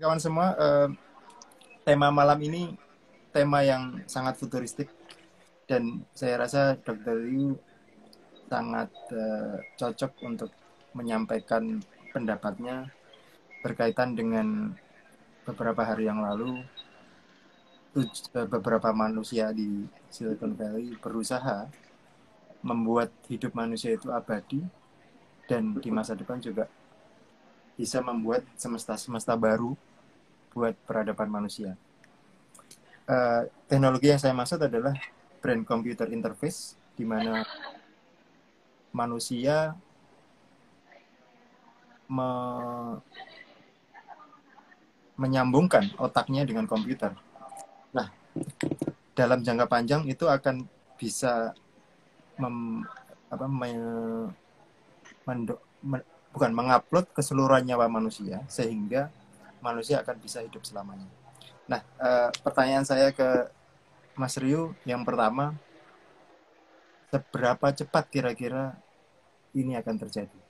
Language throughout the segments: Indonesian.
kawan semua, uh, tema malam ini tema yang sangat futuristik dan saya rasa Dr. Yu sangat uh, cocok untuk menyampaikan pendapatnya berkaitan dengan beberapa hari yang lalu eh, beberapa manusia di Silicon Valley berusaha membuat hidup manusia itu abadi dan di masa depan juga bisa membuat semesta-semesta baru buat peradaban manusia. Uh, teknologi yang saya maksud adalah brain computer interface di mana manusia me menyambungkan otaknya dengan komputer. Nah, dalam jangka panjang itu akan bisa mem, apa, me, mendo, me, bukan mengupload keseluruhan nyawa manusia sehingga manusia akan bisa hidup selamanya. Nah, e, pertanyaan saya ke Mas Ryu yang pertama, seberapa cepat kira-kira ini akan terjadi?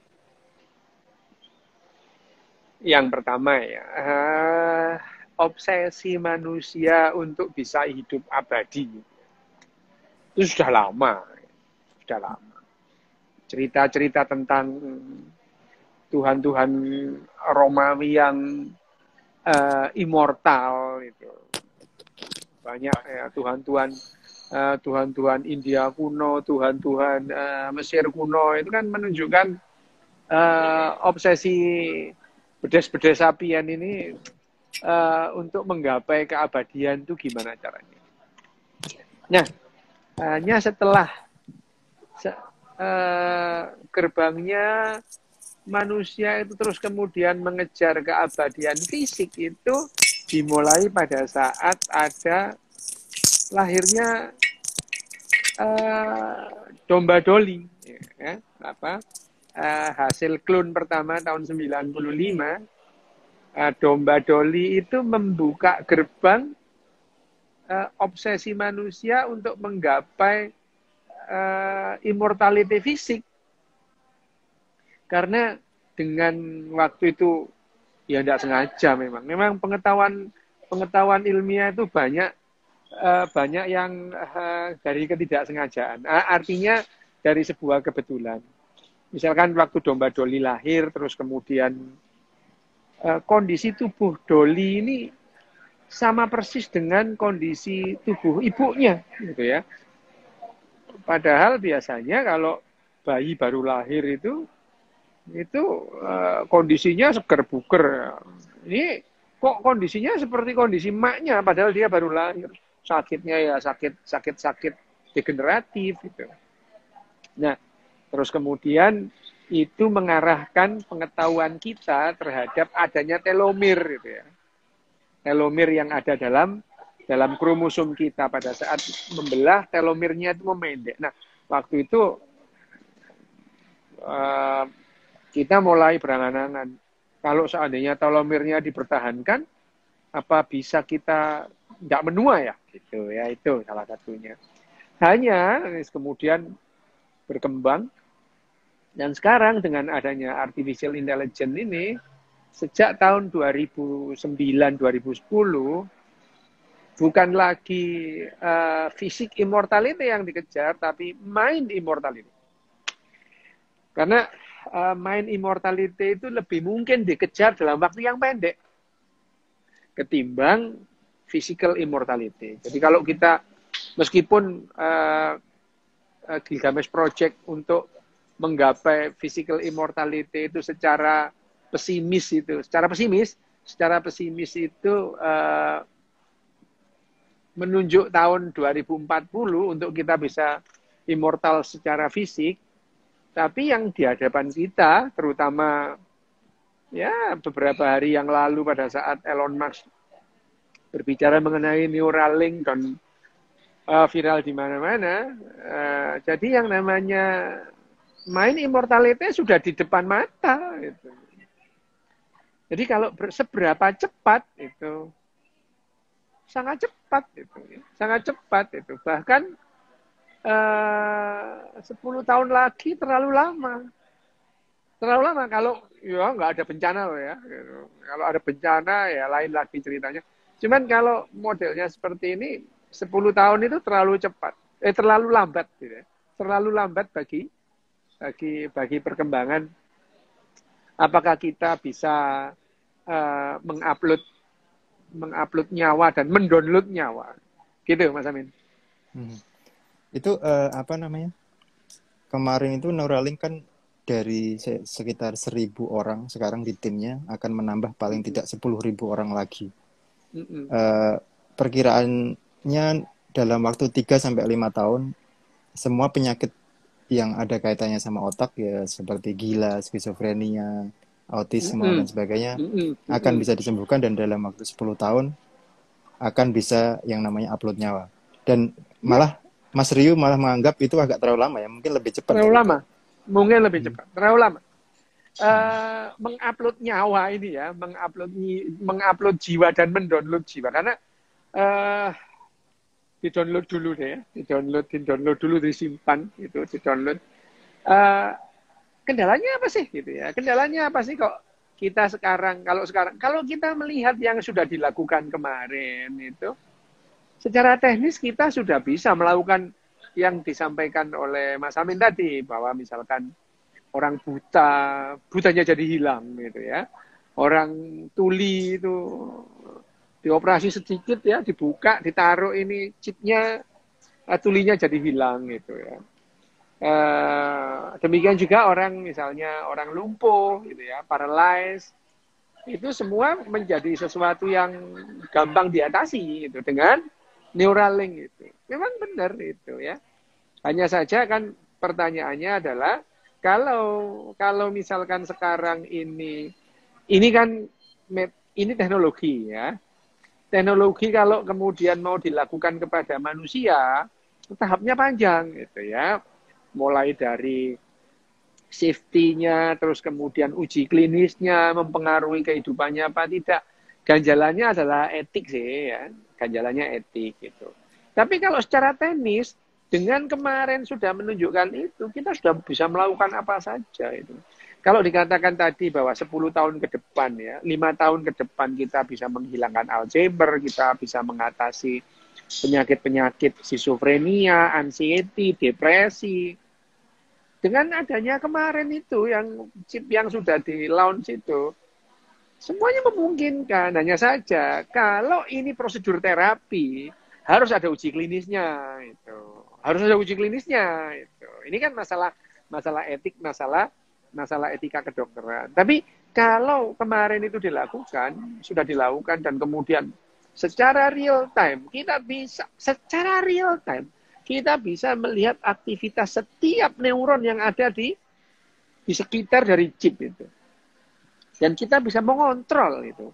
Yang pertama ya, uh, obsesi manusia untuk bisa hidup abadi itu sudah lama, sudah lama. Cerita-cerita tentang Tuhan-Tuhan Romawi yang uh, immortal itu banyak ya Tuhan-Tuhan uh, Tuhan-Tuhan India kuno, Tuhan-Tuhan uh, Mesir kuno itu kan menunjukkan uh, obsesi bedes-bedes sapian ini uh, untuk menggapai keabadian itu gimana caranya? Nah, hanya setelah uh, gerbangnya manusia itu terus kemudian mengejar keabadian fisik itu dimulai pada saat ada lahirnya uh, domba doli, ya, apa uh, hasil klon pertama tahun 95, uh, eh, domba Doli itu membuka gerbang uh, obsesi manusia untuk menggapai uh, immortality fisik. Karena dengan waktu itu ya tidak sengaja memang. Memang pengetahuan pengetahuan ilmiah itu banyak uh, banyak yang uh, dari ketidaksengajaan. Artinya dari sebuah kebetulan misalkan waktu domba Doli lahir, terus kemudian uh, kondisi tubuh Doli ini sama persis dengan kondisi tubuh ibunya, gitu ya. Padahal biasanya kalau bayi baru lahir itu itu uh, kondisinya seger buger. Ini kok kondisinya seperti kondisi maknya padahal dia baru lahir. Sakitnya ya sakit sakit sakit degeneratif gitu. Nah, Terus kemudian itu mengarahkan pengetahuan kita terhadap adanya telomir gitu ya. Telomir yang ada dalam dalam kromosom kita pada saat membelah telomirnya itu memendek. Nah, waktu itu uh, kita mulai berangan-angan kalau seandainya telomirnya dipertahankan apa bisa kita tidak menua ya? Gitu ya itu salah satunya. Hanya kemudian berkembang. Dan sekarang dengan adanya artificial intelligence ini, sejak tahun 2009-2010, bukan lagi uh, fisik immortality yang dikejar, tapi mind immortality. Karena uh, mind immortality itu lebih mungkin dikejar dalam waktu yang pendek ketimbang physical immortality. Jadi kalau kita meskipun uh, Gilgamesh Project untuk menggapai physical immortality itu secara pesimis itu, secara pesimis, secara pesimis itu uh, menunjuk tahun 2040 untuk kita bisa immortal secara fisik, tapi yang di hadapan kita, terutama ya beberapa hari yang lalu pada saat Elon Musk berbicara mengenai Neuralink dan uh, viral di mana-mana, uh, jadi yang namanya main immortality sudah di depan mata. Gitu. Jadi kalau seberapa cepat itu sangat cepat itu, sangat cepat itu. Bahkan eh, uh, 10 tahun lagi terlalu lama. terlalu lama. Kalau ya nggak ada bencana loh ya. Kalau ada bencana ya lain lagi ceritanya. Cuman kalau modelnya seperti ini 10 tahun itu terlalu cepat. Eh terlalu lambat gitu ya. terlalu lambat bagi bagi bagi perkembangan. Apakah kita bisa uh, mengupload mengupload nyawa dan mendownload nyawa? Gitu Mas Amin. Hmm. Itu uh, apa namanya? Kemarin itu Neuralink kan dari sekitar seribu orang sekarang di timnya akan menambah paling tidak sepuluh ribu orang lagi. Uh, perkiraannya dalam waktu 3 sampai lima tahun semua penyakit yang ada kaitannya sama otak ya seperti gila, skizofrenia, autisme dan sebagainya akan bisa disembuhkan dan dalam waktu 10 tahun akan bisa yang namanya upload nyawa. Dan malah Mas Ryu malah menganggap itu agak terlalu lama ya, mungkin lebih cepat. Terlalu lama. Mungkin lebih cepat. Terlalu lama. Uh, mengupload nyawa ini ya mengupload mengupload jiwa dan mendownload jiwa. Karena uh, di download dulu deh ya. Di download di download dulu disimpan itu di download uh, kendalanya apa sih gitu ya? Kendalanya apa sih kok kita sekarang kalau sekarang kalau kita melihat yang sudah dilakukan kemarin itu secara teknis kita sudah bisa melakukan yang disampaikan oleh Mas Amin tadi bahwa misalkan orang buta butanya jadi hilang gitu ya. Orang tuli itu dioperasi sedikit ya dibuka ditaruh ini chipnya eh, tulinya jadi hilang gitu ya. Uh, demikian juga orang misalnya orang lumpuh gitu ya paralyzed itu semua menjadi sesuatu yang gampang diatasi gitu. Dengan Neuralink itu. Memang benar itu ya. Hanya saja kan pertanyaannya adalah kalau kalau misalkan sekarang ini ini kan ini teknologi ya. Teknologi kalau kemudian mau dilakukan kepada manusia, tahapnya panjang gitu ya. Mulai dari safety-nya, terus kemudian uji klinisnya, mempengaruhi kehidupannya apa tidak. Ganjalannya adalah etik sih ya ganjalannya etik gitu. Tapi kalau secara teknis dengan kemarin sudah menunjukkan itu, kita sudah bisa melakukan apa saja itu. Kalau dikatakan tadi bahwa 10 tahun ke depan ya, lima tahun ke depan kita bisa menghilangkan Alzheimer, kita bisa mengatasi penyakit-penyakit schizophrenia, anxiety, depresi. Dengan adanya kemarin itu yang chip yang sudah di launch itu, Semuanya memungkinkan, hanya saja kalau ini prosedur terapi harus ada uji klinisnya itu. Harus ada uji klinisnya itu. Ini kan masalah masalah etik, masalah masalah etika kedokteran. Tapi kalau kemarin itu dilakukan, sudah dilakukan dan kemudian secara real time kita bisa secara real time kita bisa melihat aktivitas setiap neuron yang ada di di sekitar dari chip itu. Dan kita bisa mengontrol itu.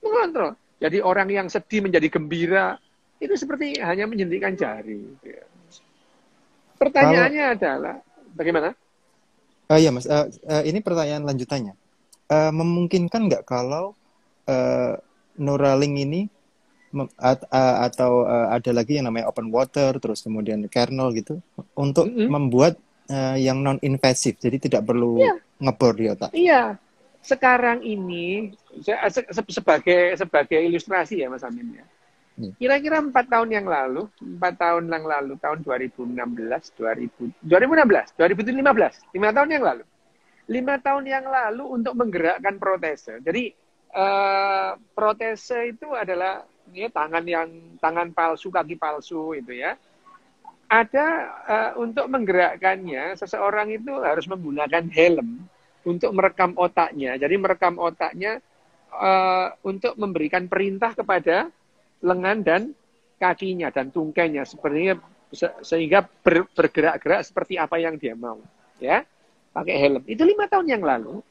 Mengontrol. Jadi orang yang sedih menjadi gembira, itu seperti hanya menjentikan jari. Pertanyaannya kalau, adalah, bagaimana? Uh, iya mas, uh, uh, ini pertanyaan lanjutannya. Uh, memungkinkan nggak kalau uh, Neuralink ini at, uh, atau uh, ada lagi yang namanya open water, terus kemudian kernel gitu, untuk mm -hmm. membuat uh, yang non invasif, jadi tidak perlu yeah. ngebor di otak. Iya, sekarang ini sebagai sebagai ilustrasi ya Mas Amin ya. Hmm. Kira-kira empat tahun yang lalu, empat tahun yang lalu, tahun 2016, 2000, 2016, 2015, lima tahun yang lalu, lima tahun yang lalu untuk menggerakkan protese. Jadi uh, protese itu adalah ya, tangan yang tangan palsu, kaki palsu itu ya. Ada uh, untuk menggerakkannya, seseorang itu harus menggunakan helm untuk merekam otaknya. Jadi merekam otaknya uh, untuk memberikan perintah kepada lengan dan kakinya dan tungkainya. Sepertinya se sehingga ber, bergerak-gerak seperti apa yang dia mau ya. Pakai helm. Itu lima tahun yang lalu.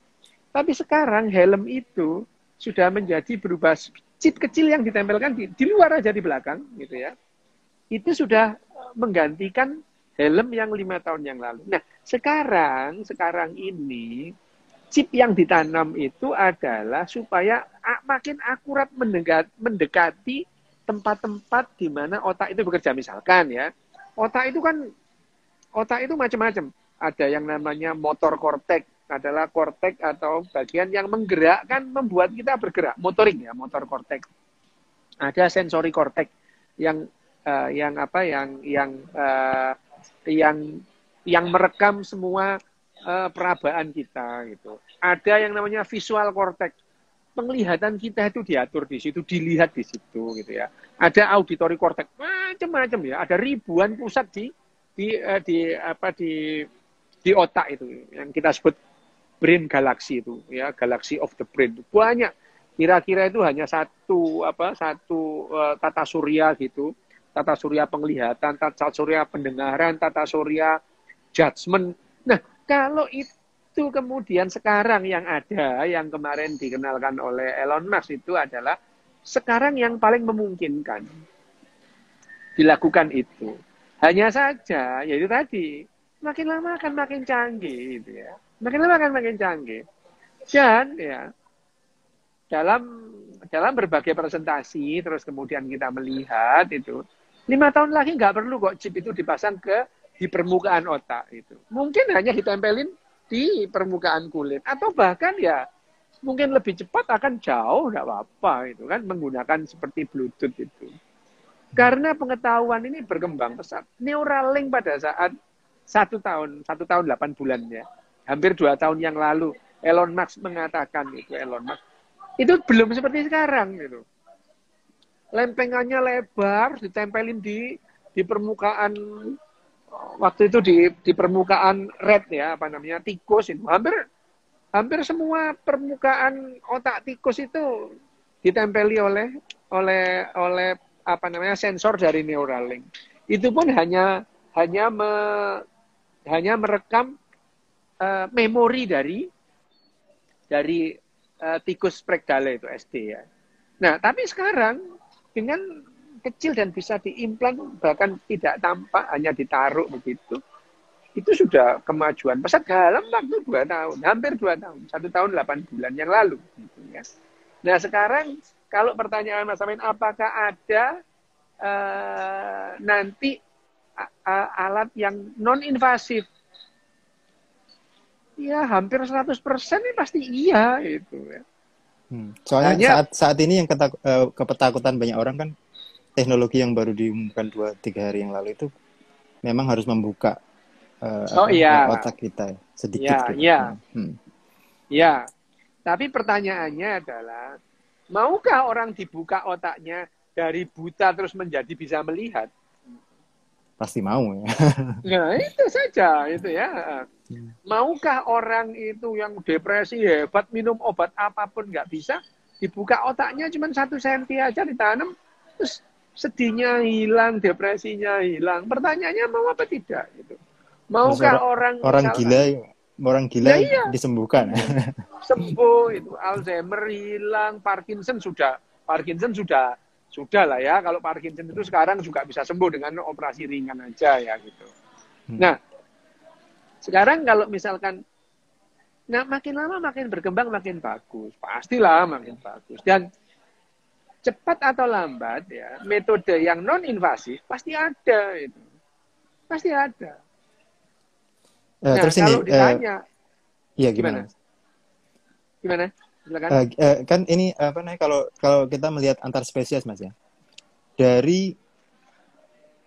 Tapi sekarang helm itu sudah menjadi berubah chip kecil yang ditempelkan di, di luar aja di belakang gitu ya. Itu sudah menggantikan helm yang lima tahun yang lalu. Nah sekarang sekarang ini chip yang ditanam itu adalah supaya makin akurat mendekat, mendekati tempat-tempat di mana otak itu bekerja. Misalkan ya, otak itu kan otak itu macam-macam. Ada yang namanya motor kortek, adalah kortek atau bagian yang menggerakkan, membuat kita bergerak, motorik ya, motor kortek. Ada sensori kortek yang uh, yang apa, yang yang uh, yang yang merekam semua uh, perabaan kita gitu. Ada yang namanya visual cortex. Penglihatan kita itu diatur di situ, dilihat di situ gitu ya. Ada auditory cortex, macam-macam ya. Ada ribuan pusat di di uh, di apa di di otak itu yang kita sebut brain galaxy itu ya, galaxy of the brain. Banyak. Kira-kira itu hanya satu apa satu uh, tata surya gitu. Tata surya penglihatan, tata surya pendengaran, tata surya judgment. Nah, kalau itu kemudian sekarang yang ada, yang kemarin dikenalkan oleh Elon Musk itu adalah sekarang yang paling memungkinkan dilakukan itu. Hanya saja, yaitu tadi, makin lama akan makin canggih, gitu ya. Makin lama akan makin canggih. Dan ya, dalam dalam berbagai presentasi, terus kemudian kita melihat itu, lima tahun lagi nggak perlu kok chip itu dipasang ke di permukaan otak itu. Mungkin hanya ditempelin di permukaan kulit atau bahkan ya mungkin lebih cepat akan jauh tidak apa-apa itu kan menggunakan seperti bluetooth itu. Karena pengetahuan ini berkembang pesat. Neuralink pada saat satu tahun, satu tahun delapan bulan ya, hampir dua tahun yang lalu Elon Musk mengatakan itu Elon Musk itu belum seperti sekarang gitu. Lempengannya lebar, ditempelin di di permukaan waktu itu di di permukaan red ya apa namanya tikus itu hampir hampir semua permukaan otak tikus itu ditempeli oleh oleh oleh apa namanya sensor dari Neuralink. Itu pun hanya hanya me, hanya merekam uh, memori dari dari uh, tikus pregdale itu SD ya. Nah, tapi sekarang dengan kecil dan bisa diimplan bahkan tidak tampak hanya ditaruh begitu. Itu sudah kemajuan. Pesat dalam waktu dua tahun hampir dua tahun. Satu tahun delapan bulan yang lalu gitu ya. Nah sekarang kalau pertanyaan Mas Amin apakah ada uh, nanti uh, alat yang non invasif ya hampir 100% ini pasti iya itu ya. Hmm. Soalnya Hanya, saat saat ini yang ketak, uh, kepetakutan banyak orang kan teknologi yang baru diumumkan dua tiga hari yang lalu itu memang harus membuka uh, oh, iya. otak kita sedikit. Ya, gitu. ya. Hmm. ya. Tapi pertanyaannya adalah, maukah orang dibuka otaknya dari buta terus menjadi bisa melihat? Pasti mau ya. Nah itu saja itu ya. Maukah orang itu yang depresi hebat minum obat apa pun nggak bisa dibuka otaknya cuma satu senti aja ditanam terus sedihnya hilang, depresinya hilang. Pertanyaannya mau apa tidak gitu. Maukah orang orang gila orang gila ya, iya. disembuhkan? Sembuh itu Alzheimer hilang, Parkinson sudah Parkinson sudah sudah lah ya. Kalau Parkinson itu sekarang juga bisa sembuh dengan operasi ringan aja ya gitu. Hmm. Nah, sekarang kalau misalkan nah makin lama makin berkembang makin bagus, pastilah makin bagus. Dan cepat atau lambat ya metode yang non invasif pasti ada itu. Pasti ada. Uh, nah terus kalau ini, ditanya uh, ya gimana? Gimana, gimana? Uh, uh, kan ini apa namanya kalau kalau kita melihat antar spesies mas ya. Dari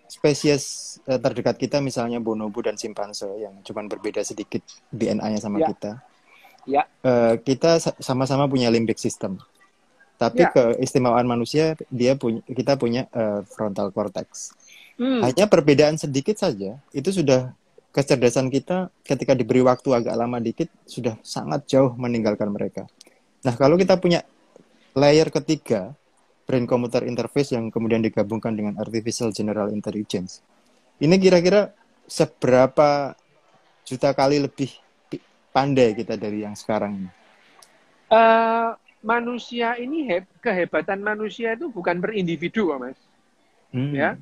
spesies uh, terdekat kita misalnya bonobo dan simpanse yang cuma berbeda sedikit DNA-nya sama ya. kita ya. uh, kita sama-sama punya limbic system tapi ya. keistimewaan manusia dia punya kita punya uh, frontal cortex. Hmm. Hanya perbedaan sedikit saja itu sudah kecerdasan kita ketika diberi waktu agak lama dikit sudah sangat jauh meninggalkan mereka. Nah, kalau kita punya layer ketiga brain computer interface yang kemudian digabungkan dengan artificial general intelligence. Ini kira-kira seberapa juta kali lebih pandai kita dari yang sekarang ini? Uh, manusia ini heb, kehebatan manusia itu bukan berindividu, mas. Hmm. Ya,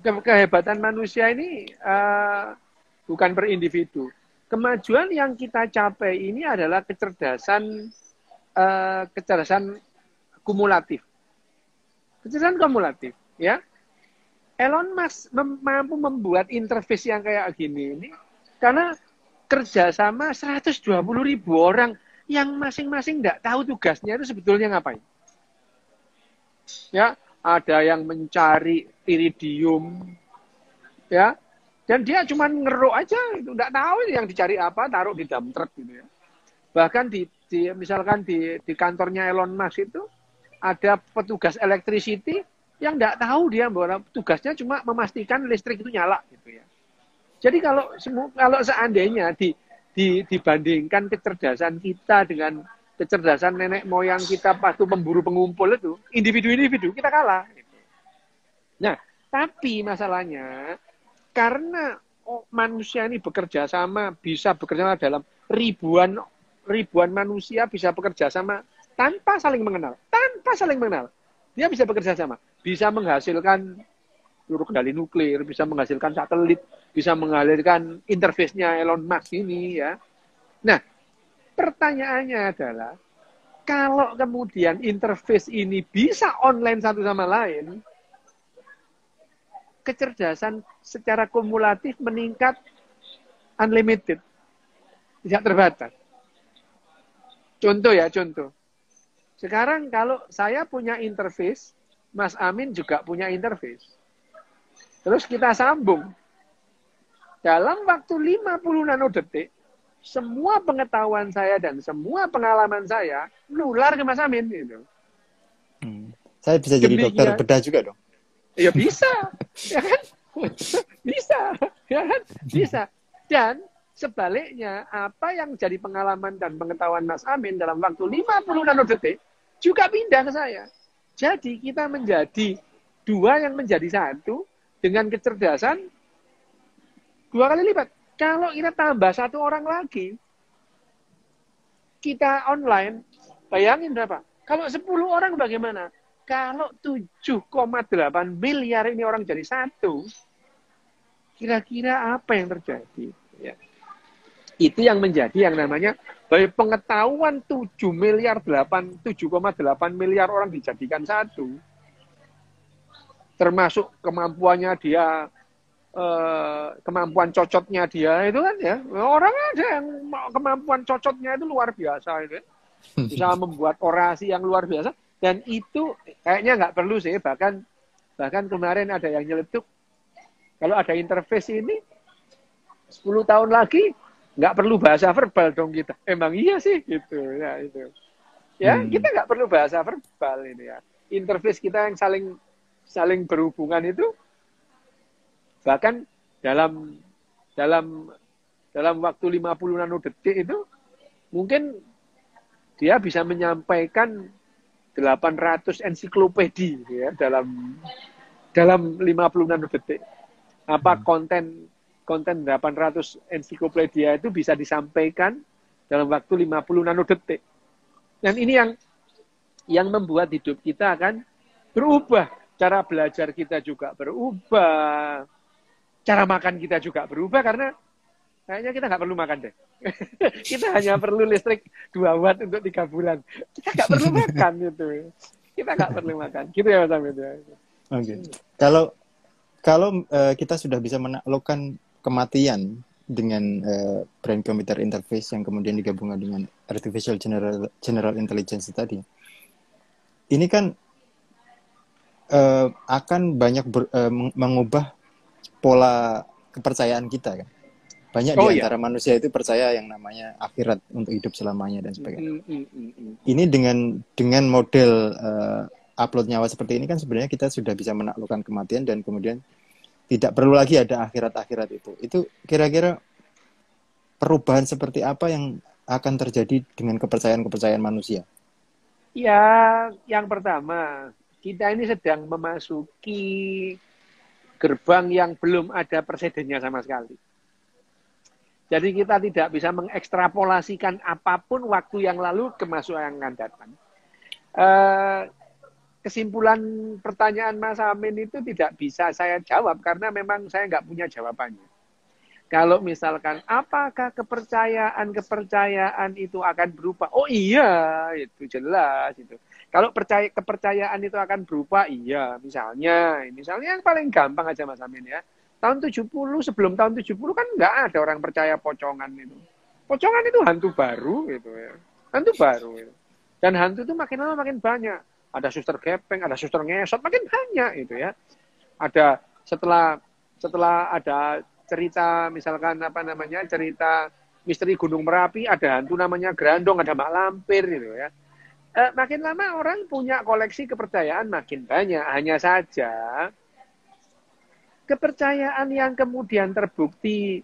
Ke, kehebatan manusia ini uh, bukan berindividu. Kemajuan yang kita capai ini adalah kecerdasan uh, kecerdasan kumulatif. Kecerdasan kumulatif, ya. Elon Musk mem mampu membuat interface yang kayak gini ini karena kerjasama 120 ribu orang yang masing-masing tidak tahu tugasnya itu sebetulnya ngapain. Ya, ada yang mencari iridium, ya, dan dia cuma ngeruk aja, itu tidak tahu yang dicari apa, taruh di dump truck gitu ya. Bahkan di, di misalkan di, di kantornya Elon Musk itu ada petugas electricity yang tidak tahu dia bahwa tugasnya cuma memastikan listrik itu nyala gitu ya. Jadi kalau kalau seandainya di, di, dibandingkan kecerdasan kita dengan kecerdasan nenek moyang kita waktu pemburu pengumpul itu, individu-individu kita kalah. Nah, tapi masalahnya karena oh, manusia ini bekerja sama, bisa bekerja sama dalam ribuan ribuan manusia bisa bekerja sama tanpa saling mengenal, tanpa saling mengenal. Dia bisa bekerja sama, bisa menghasilkan peluru kendali nuklir, bisa menghasilkan satelit, bisa mengalirkan interface-nya Elon Musk ini ya. Nah, pertanyaannya adalah kalau kemudian interface ini bisa online satu sama lain, kecerdasan secara kumulatif meningkat unlimited. Tidak terbatas. Contoh ya, contoh. Sekarang kalau saya punya interface, Mas Amin juga punya interface. Terus kita sambung. Dalam waktu 50 nanodetik, semua pengetahuan saya dan semua pengalaman saya nular ke Mas Amin. Gitu. Hmm. Saya bisa jadi Demikian. dokter bedah juga dong. Ya bisa, ya kan? Bisa, ya kan? Bisa. Dan sebaliknya, apa yang jadi pengalaman dan pengetahuan Mas Amin dalam waktu 50 nanodetik juga pindah ke saya. Jadi kita menjadi dua yang menjadi satu dengan kecerdasan dua kali lipat. Kalau kita tambah satu orang lagi, kita online, bayangin berapa? Kalau 10 orang bagaimana? Kalau 7,8 miliar ini orang jadi satu, kira-kira apa yang terjadi? Ya. Itu yang menjadi yang namanya dari pengetahuan 7 miliar 8 7,8 miliar orang dijadikan satu. Termasuk kemampuannya dia eh, kemampuan cocotnya dia itu kan ya orang ada yang kemampuan cocotnya itu luar biasa itu ya. bisa membuat orasi yang luar biasa dan itu kayaknya nggak perlu sih, bahkan bahkan kemarin ada yang nyeletuk, kalau ada interface ini, 10 tahun lagi nggak perlu bahasa verbal dong kita. Emang iya sih gitu ya itu. Ya hmm. kita nggak perlu bahasa verbal ini ya. Interface kita yang saling saling berhubungan itu bahkan dalam dalam dalam waktu 50 nanodetik itu mungkin dia bisa menyampaikan 800 ensiklopedi ya dalam dalam 56 detik. Apa hmm. konten konten 800 ensiklopedia itu bisa disampaikan dalam waktu 50 nanodetik. Dan ini yang yang membuat hidup kita akan berubah. Cara belajar kita juga berubah. Cara makan kita juga berubah karena kayaknya kita nggak perlu makan deh. kita hanya perlu listrik 2 watt untuk tiga bulan. Kita nggak perlu makan itu. Kita nggak perlu makan. Gitu ya Mas Amit ya. Oke. Okay. Kalau kalau uh, kita sudah bisa menaklukkan kematian dengan uh, brain computer interface yang kemudian digabungkan dengan artificial general general intelligence tadi. Ini kan uh, akan banyak ber, uh, mengubah pola kepercayaan kita kan banyak oh, di iya. antara iya. manusia itu percaya yang namanya akhirat untuk hidup selamanya dan sebagainya. Mm, mm, mm, mm. Ini dengan dengan model uh, upload nyawa seperti ini kan sebenarnya kita sudah bisa menaklukkan kematian dan kemudian tidak perlu lagi ada akhirat-akhirat itu. Itu kira-kira perubahan seperti apa yang akan terjadi dengan kepercayaan-kepercayaan manusia? Ya, yang pertama, kita ini sedang memasuki gerbang yang belum ada presidennya sama sekali. Jadi kita tidak bisa mengekstrapolasikan apa pun waktu yang lalu ke masa yang akan datang. Uh, kesimpulan pertanyaan Mas Amin itu tidak bisa saya jawab karena memang saya nggak punya jawabannya. Kalau misalkan apakah kepercayaan-kepercayaan itu akan berubah? Oh iya, itu jelas itu. Kalau percaya kepercayaan itu akan berubah, iya. Misalnya, misalnya yang paling gampang aja Mas Amin ya Tahun 70 sebelum tahun 70 kan nggak ada orang percaya pocongan itu. Pocongan itu hantu baru gitu ya. Hantu baru itu. Dan hantu itu makin lama makin banyak. Ada suster gepeng, ada suster ngesot, makin banyak itu ya. Ada setelah setelah ada cerita misalkan apa namanya cerita misteri Gunung Merapi, ada hantu namanya Grandong, ada Mak Lampir gitu ya. Eh, makin lama orang punya koleksi kepercayaan makin banyak. Hanya saja kepercayaan yang kemudian terbukti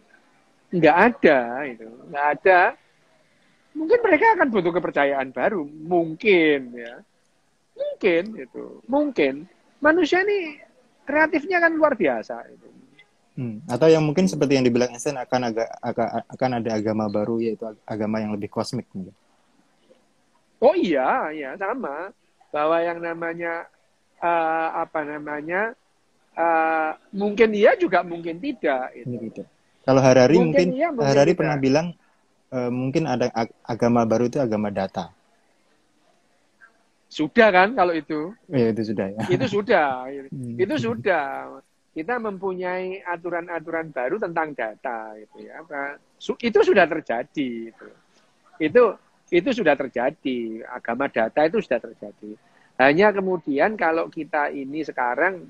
nggak ada itu nggak ada mungkin mereka akan butuh kepercayaan baru mungkin ya mungkin itu mungkin manusia ini kreatifnya kan luar biasa itu hmm. atau yang mungkin seperti yang dibilang Einstein akan agak akan ada agama baru yaitu agama yang lebih kosmik mungkin oh iya ya sama bahwa yang namanya uh, apa namanya uh, mungkin iya juga mungkin tidak. Itu. Gitu. Kalau Harari mungkin, mungkin, iya, mungkin Harari tidak. pernah bilang uh, mungkin ada ag agama baru itu agama data. Sudah kan kalau itu? Ya, itu sudah ya. Itu sudah. Hmm. Itu sudah. Kita mempunyai aturan-aturan baru tentang data itu ya. Itu sudah terjadi itu. Itu itu sudah terjadi. Agama data itu sudah terjadi. Hanya kemudian kalau kita ini sekarang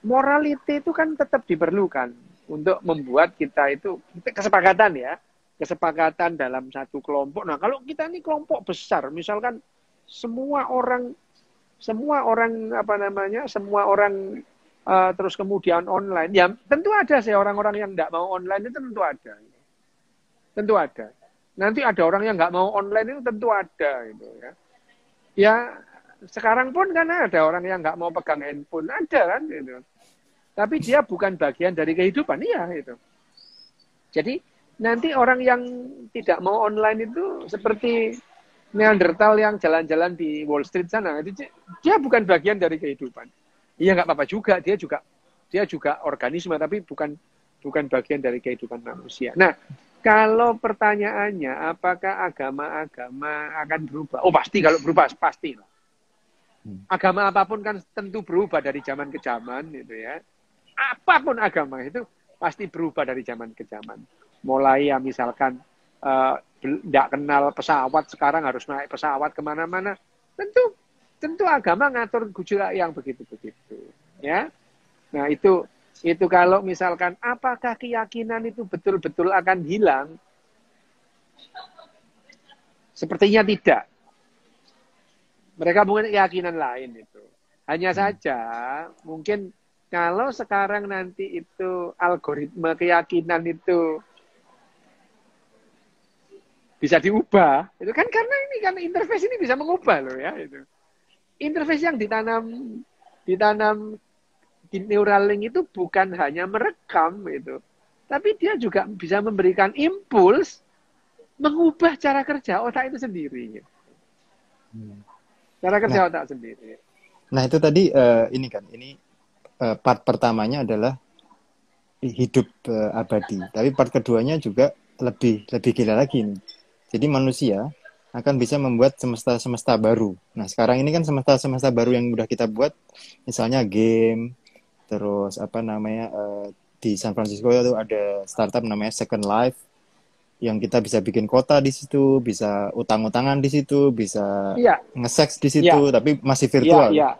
morality itu kan tetap diperlukan untuk membuat kita itu kesepakatan ya kesepakatan dalam satu kelompok. Nah kalau kita ini kelompok besar, misalkan semua orang semua orang apa namanya semua orang uh, terus kemudian online, ya tentu ada sih orang-orang yang tidak mau online itu tentu ada, tentu ada. Nanti ada orang yang nggak mau online itu tentu ada itu ya. Ya sekarang pun kan ada orang yang nggak mau pegang handphone, ada kan gitu. Tapi dia bukan bagian dari kehidupan, iya itu. Jadi nanti orang yang tidak mau online itu seperti Neanderthal yang jalan-jalan di Wall Street sana, itu dia bukan bagian dari kehidupan. Iya nggak apa-apa juga, dia juga dia juga organisme tapi bukan bukan bagian dari kehidupan manusia. Nah, kalau pertanyaannya apakah agama-agama akan berubah? Oh pasti kalau berubah pasti lah. Hmm. Agama apa pun kan tentu berubah dari zaman ke zaman gitu ya. Apa pun agama itu pasti berubah dari zaman ke zaman. Mulai ya misalkan tidak uh, kenal pesawat sekarang harus naik pesawat ke mana-mana. Tentu tentu agama ngatur gejolak yang begitu-begitu. Ya, nah itu itu kalau misalkan apakah keyakinan itu betul-betul akan hilang? Sepertinya tidak. Mereka punya keyakinan lain itu. Hanya hmm. saja mungkin kalau sekarang nanti itu algoritma keyakinan itu bisa diubah, itu kan karena ini kan interface ini bisa mengubah loh ya itu. Interface yang ditanam ditanam di Neuralink itu bukan hanya merekam itu, tapi dia juga bisa memberikan impuls mengubah cara kerja otak itu sendiri. Hmm. Cara kerja nah, otak sendiri. Nah itu tadi uh, ini kan, ini uh, part pertamanya adalah hidup uh, abadi. Tapi part keduanya juga lebih lebih gila lagi nih. Jadi manusia akan bisa membuat semesta-semesta baru. Nah sekarang ini kan semesta-semesta baru yang udah kita buat, misalnya game, terus apa namanya uh, di San Francisco itu ada startup namanya Second Life yang kita bisa bikin kota di situ, bisa utang-utangan di situ, bisa ya. nge-sex di situ, ya. tapi masih virtual. Ya, ya.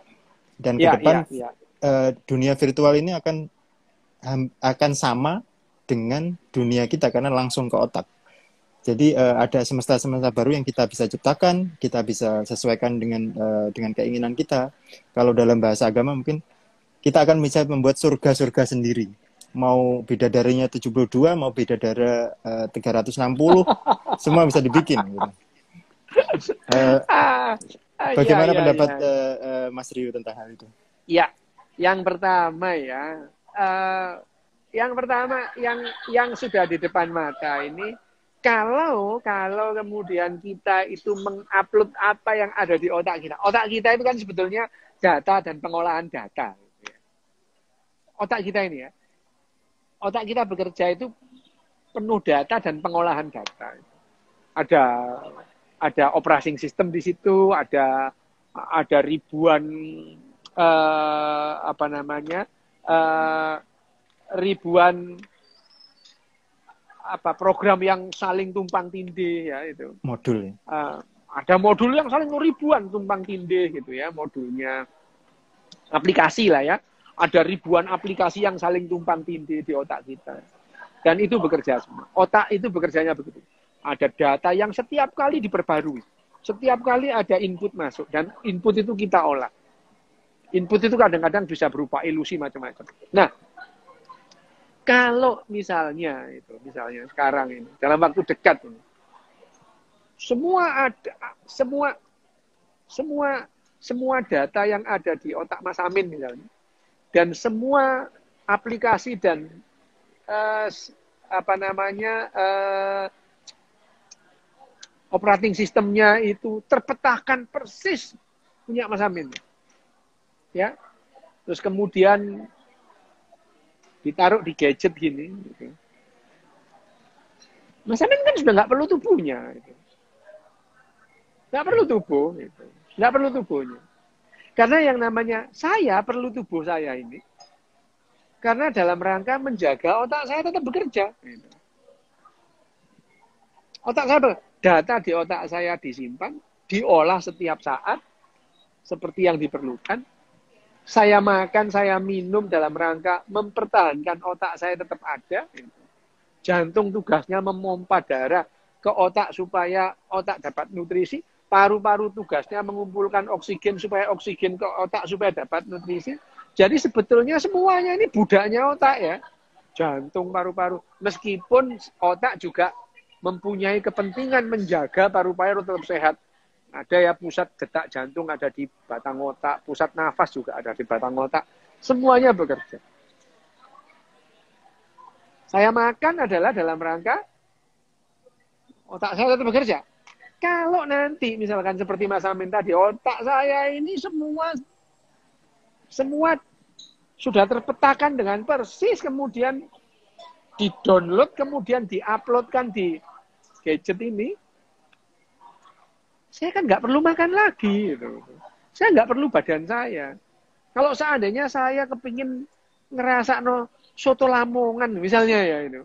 Dan ya, ke depan ya, ya. Uh, dunia virtual ini akan akan sama dengan dunia kita karena langsung ke otak. Jadi uh, ada semesta-semesta baru yang kita bisa ciptakan, kita bisa sesuaikan dengan uh, dengan keinginan kita. Kalau dalam bahasa agama mungkin kita akan bisa membuat surga-surga sendiri mau bidadarinya 72, mau bidadara uh, 360, semua bisa dibikin. Gitu. Uh, bagaimana ya, ya, pendapat ya. Uh, uh, Mas Rio tentang hal itu? Ya, yang pertama ya, uh, yang pertama yang yang sudah di depan mata ini, kalau kalau kemudian kita itu mengupload apa yang ada di otak kita, otak kita itu kan sebetulnya data dan pengolahan data. Otak kita ini ya, otak kita bekerja itu penuh data dan pengolahan data. Ada ada operating system di situ, ada ada ribuan uh, apa namanya uh, ribuan apa program yang saling tumpang tindih ya itu. Modul. Uh, ada modul yang saling ribuan tumpang tindih gitu ya modulnya aplikasi lah ya. Ada ribuan aplikasi yang saling tumpang tindih di otak kita. Dan itu bekerja semua. Otak itu bekerjanya begitu. Ada data yang setiap kali diperbarui. Setiap kali ada input masuk. Dan input itu kita olah. Input itu kadang-kadang bisa berupa ilusi macam-macam. Nah, kalau misalnya itu, misalnya sekarang ini, dalam waktu dekat ini, semua ada, semua, semua, semua data yang ada di otak Mas Amin misalnya, dan semua aplikasi dan uh, apa namanya uh, operating sistemnya itu terpetakan persis punya Mas Amin. Ya. Terus kemudian ditaruh di gadget gini. Gitu. Mas Amin kan sudah nggak perlu tubuhnya. Gitu. Nggak perlu tubuh. Gitu. Nggak perlu tubuhnya. Karena yang namanya saya perlu tubuh saya ini. Karena dalam rangka menjaga otak saya tetap bekerja. Otak saya, data di otak saya disimpan, diolah setiap saat, seperti yang diperlukan, saya makan, saya minum dalam rangka mempertahankan otak saya tetap ada. Jantung tugasnya memompa darah ke otak supaya otak dapat nutrisi. Paru-paru tugasnya mengumpulkan oksigen supaya oksigen ke otak supaya dapat nutrisi. Jadi sebetulnya semuanya ini budaknya otak ya. Jantung, paru-paru. Meskipun otak juga mempunyai kepentingan menjaga paru-paru tetap sehat ada ya pusat detak jantung ada di batang otak, pusat nafas juga ada di batang otak. Semuanya bekerja. Saya makan adalah dalam rangka otak saya tetap bekerja. Kalau nanti misalkan seperti Mas Amin tadi, otak saya ini semua semua sudah terpetakan dengan persis, kemudian di-download, kemudian di-uploadkan di gadget ini, saya kan nggak perlu makan lagi. Gitu. Saya nggak perlu badan saya. Kalau seandainya saya kepingin ngerasa no soto lamongan misalnya ya itu.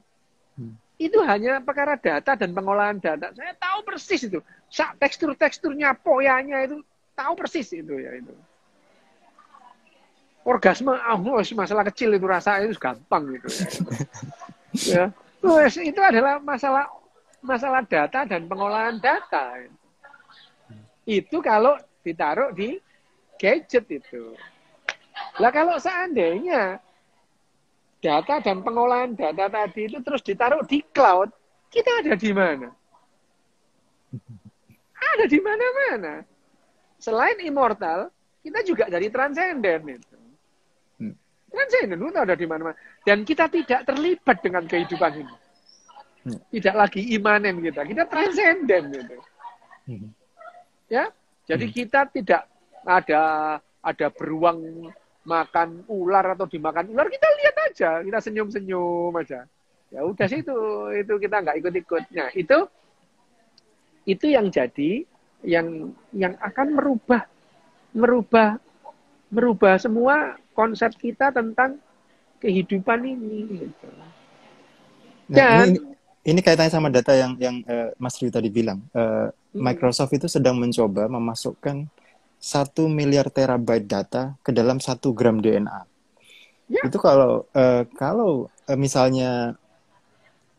Itu hanya perkara data dan pengolahan data. Saya tahu persis itu. Tekstur-teksturnya, poyanya itu tahu persis itu ya itu. Orgasme, oh, masalah kecil itu rasa itu gampang gitu ya. ya. itu adalah masalah masalah data dan pengolahan data. Itu kalau ditaruh di gadget itu. Lah kalau seandainya data dan pengolahan data tadi itu terus ditaruh di cloud, kita ada di mana? Ada di mana-mana. Selain immortal, kita juga dari transenden itu. Hmm. Transenden itu ada di mana-mana. Dan kita tidak terlibat dengan kehidupan ini. Hmm. Tidak lagi imanen kita, kita transenden gitu. Hmm. Ya, jadi kita tidak ada ada beruang makan ular atau dimakan ular, kita lihat aja, kita senyum-senyum aja. Ya udah sih itu itu kita nggak ikut-ikut. Nah, itu itu yang jadi yang yang akan merubah merubah merubah semua konsep kita tentang kehidupan ini. Gitu. Nah, Dan ini, ini kaitannya sama data yang yang uh, Mas Rio tadi bilang. Uh, Microsoft itu sedang mencoba memasukkan satu miliar terabyte data ke dalam satu gram DNA. Ya. Itu kalau uh, kalau uh, misalnya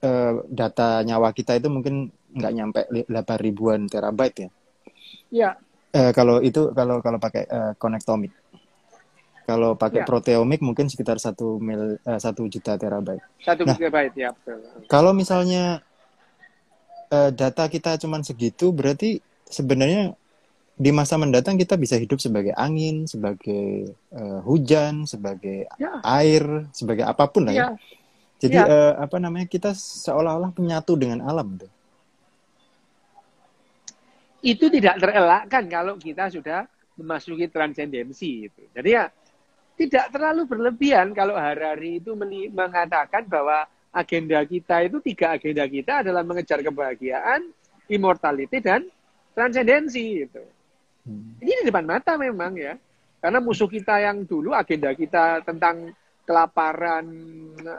uh, data nyawa kita itu mungkin nggak nyampe 8 ribuan terabyte ya. Ya. Uh, kalau itu kalau kalau pakai uh, connectomic. Kalau pakai ya. proteomik mungkin sekitar satu mil satu uh, juta terabyte. Satu nah, ya. Kalau misalnya uh, data kita cuman segitu, berarti sebenarnya di masa mendatang kita bisa hidup sebagai angin, sebagai uh, hujan, sebagai ya. air, sebagai apa pun lah ya. ya. Jadi ya. Uh, apa namanya kita seolah-olah menyatu dengan alam tuh. Itu tidak terelakkan kalau kita sudah memasuki transendensi itu. Jadi ya tidak terlalu berlebihan kalau Harari itu mengatakan bahwa agenda kita itu tiga agenda kita adalah mengejar kebahagiaan, immortality dan transendensi itu. Hmm. Ini di depan mata memang ya. Karena musuh kita yang dulu agenda kita tentang kelaparan,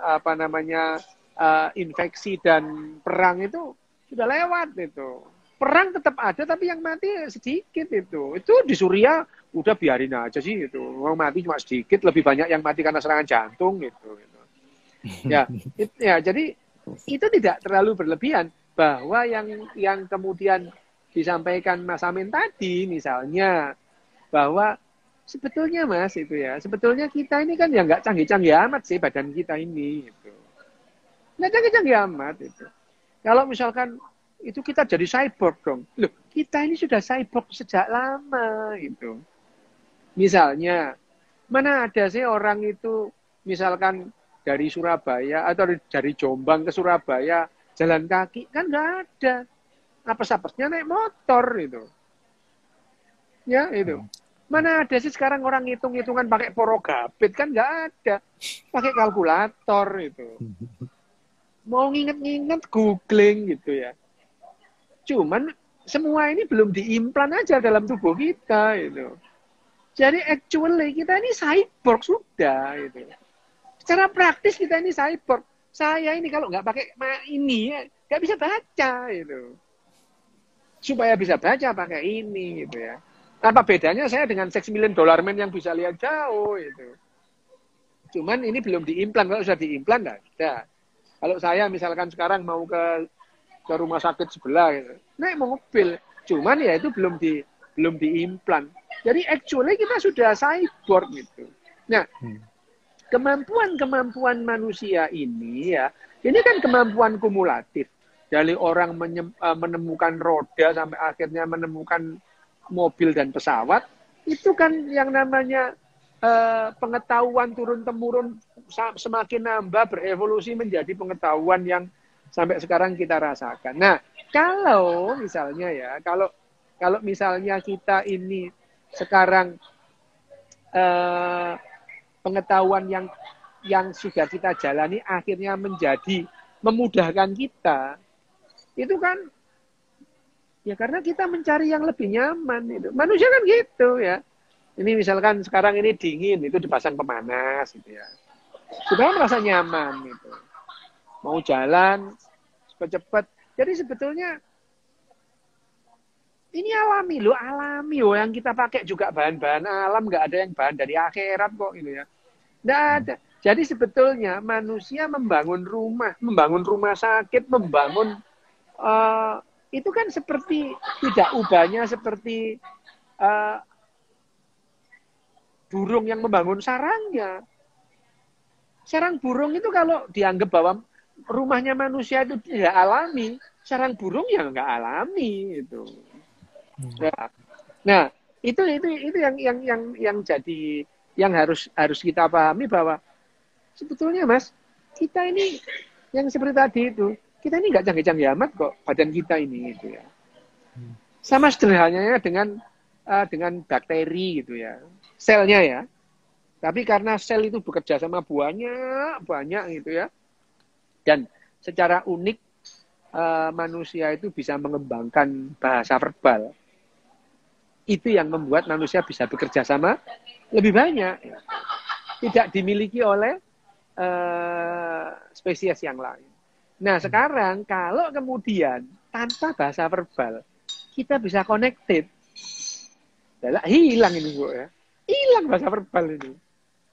apa namanya uh, infeksi dan perang itu sudah lewat itu. Perang tetap ada tapi yang mati sedikit itu. Itu di Suria udah biarin aja sih itu. Mau mati cuma sedikit, lebih banyak yang mati karena serangan jantung gitu. gitu. Ya, it, ya jadi itu tidak terlalu berlebihan bahwa yang yang kemudian disampaikan Mas Amin tadi misalnya bahwa sebetulnya Mas itu ya sebetulnya kita ini kan ya nggak canggih-canggih amat sih badan kita ini itu nggak canggih-canggih amat itu. Kalau misalkan itu kita jadi cyborg dong. Loh kita ini sudah cyborg sejak lama itu misalnya mana ada sih orang itu misalkan dari Surabaya atau dari Jombang ke Surabaya jalan kaki kan nggak ada apa sapasnya naik motor itu ya itu. Hmm. mana ada sih sekarang orang ngitung hitungan pakai porogapit? Kan nggak ada. Pakai kalkulator itu mau nginget-nginget googling gitu ya. Cuman semua ini belum diimplan aja dalam tubuh kita itu jadi actually kita ini cyborg sudah itu secara praktis kita ini cyborg. Saya ini kalau nggak pakai ini ya nggak bisa baca itu. Supaya bisa baca pakai ini gitu ya. Apa bedanya saya dengan seks million dollar man yang bisa lihat jauh itu. Cuman ini belum diimplan. Kalau sudah diimplan nggak ada. Kalau saya misalkan sekarang mau ke ke rumah sakit sebelah gitu, naik mobil. Cuman ya itu belum di belum diimplan. Jadi actually kita sudah cyborg gitu. Nah, hmm kemampuan-kemampuan manusia ini ya, ini kan kemampuan kumulatif. Dari orang eh, menemukan roda sampai akhirnya menemukan mobil dan pesawat, itu kan yang namanya uh, pengetahuan turun-temurun semakin nambah berevolusi menjadi pengetahuan yang sampai sekarang kita rasakan. Nah, kalau misalnya ya, kalau kalau misalnya kita ini sekarang uh, pengetahuan yang yang sudah kita jalani akhirnya menjadi memudahkan kita itu kan ya karena kita mencari yang lebih nyaman itu. Manusia kan gitu ya. Ini misalkan sekarang ini dingin itu dipasang pemanas gitu ya. Supaya merasa nyaman gitu. Mau jalan cepat-cepat jadi sebetulnya ini alami loh alami loh yang kita pakai juga bahan-bahan alam nggak ada yang bahan dari akhirat kok gitu ya. Tidak ada. Jadi sebetulnya manusia membangun rumah, membangun rumah sakit, membangun uh, itu kan seperti tidak ubahnya seperti uh, burung yang membangun sarangnya. Sarang burung itu kalau dianggap bahwa rumahnya manusia itu tidak alami, sarang burung yang nggak alami itu. Hmm. Nah, itu itu itu yang yang yang yang jadi yang harus harus kita pahami bahwa sebetulnya mas kita ini yang seperti tadi itu kita ini nggak canggih-canggih amat kok badan kita ini gitu ya. Sama sederhananya dengan uh, dengan bakteri gitu ya. Selnya ya. Tapi karena sel itu bekerja sama banyak banyak gitu ya. Dan secara unik uh, manusia itu bisa mengembangkan bahasa verbal. Itu yang membuat manusia bisa bekerja sama lebih banyak. Tidak dimiliki oleh uh, spesies yang lain. Nah sekarang kalau kemudian tanpa bahasa verbal kita bisa connected, hilang ini bu ya, hilang bahasa verbal ini.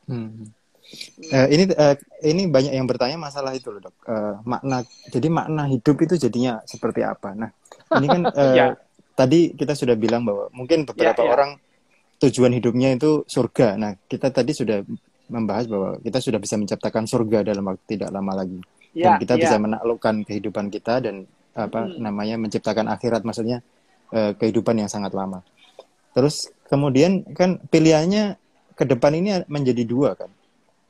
Hmm. Uh, ini uh, ini banyak yang bertanya masalah itu loh dok. Uh, makna jadi makna hidup itu jadinya seperti apa? Nah ini kan uh, ya tadi kita sudah bilang bahwa mungkin beberapa ya, ya. orang tujuan hidupnya itu surga. Nah, kita tadi sudah membahas bahwa kita sudah bisa menciptakan surga dalam waktu tidak lama lagi. Ya, dan kita ya. bisa menaklukkan kehidupan kita dan apa hmm. namanya menciptakan akhirat maksudnya uh, kehidupan yang sangat lama. Terus kemudian kan pilihannya ke depan ini menjadi dua kan.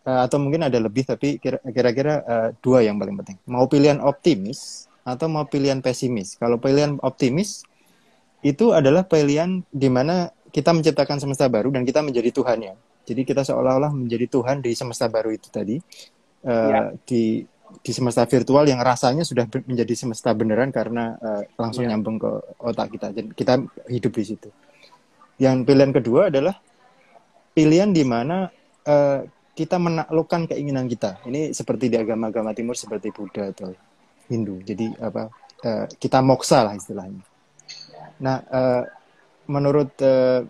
Uh, atau mungkin ada lebih tapi kira-kira uh, dua yang paling penting. Mau pilihan optimis atau mau pilihan pesimis. Kalau pilihan optimis itu adalah pilihan di mana kita menciptakan semesta baru dan kita menjadi Tuhan ya. Jadi kita seolah-olah menjadi Tuhan di semesta baru itu tadi uh, ya. di di semesta virtual yang rasanya sudah menjadi semesta beneran karena uh, langsung ya. nyambung ke otak kita. Jadi kita hidup di situ. Yang pilihan kedua adalah pilihan di mana uh, kita menaklukkan keinginan kita. Ini seperti di agama-agama timur seperti Buddha atau Hindu. Jadi apa uh, kita moksa lah istilahnya. Nah, uh, menurut uh,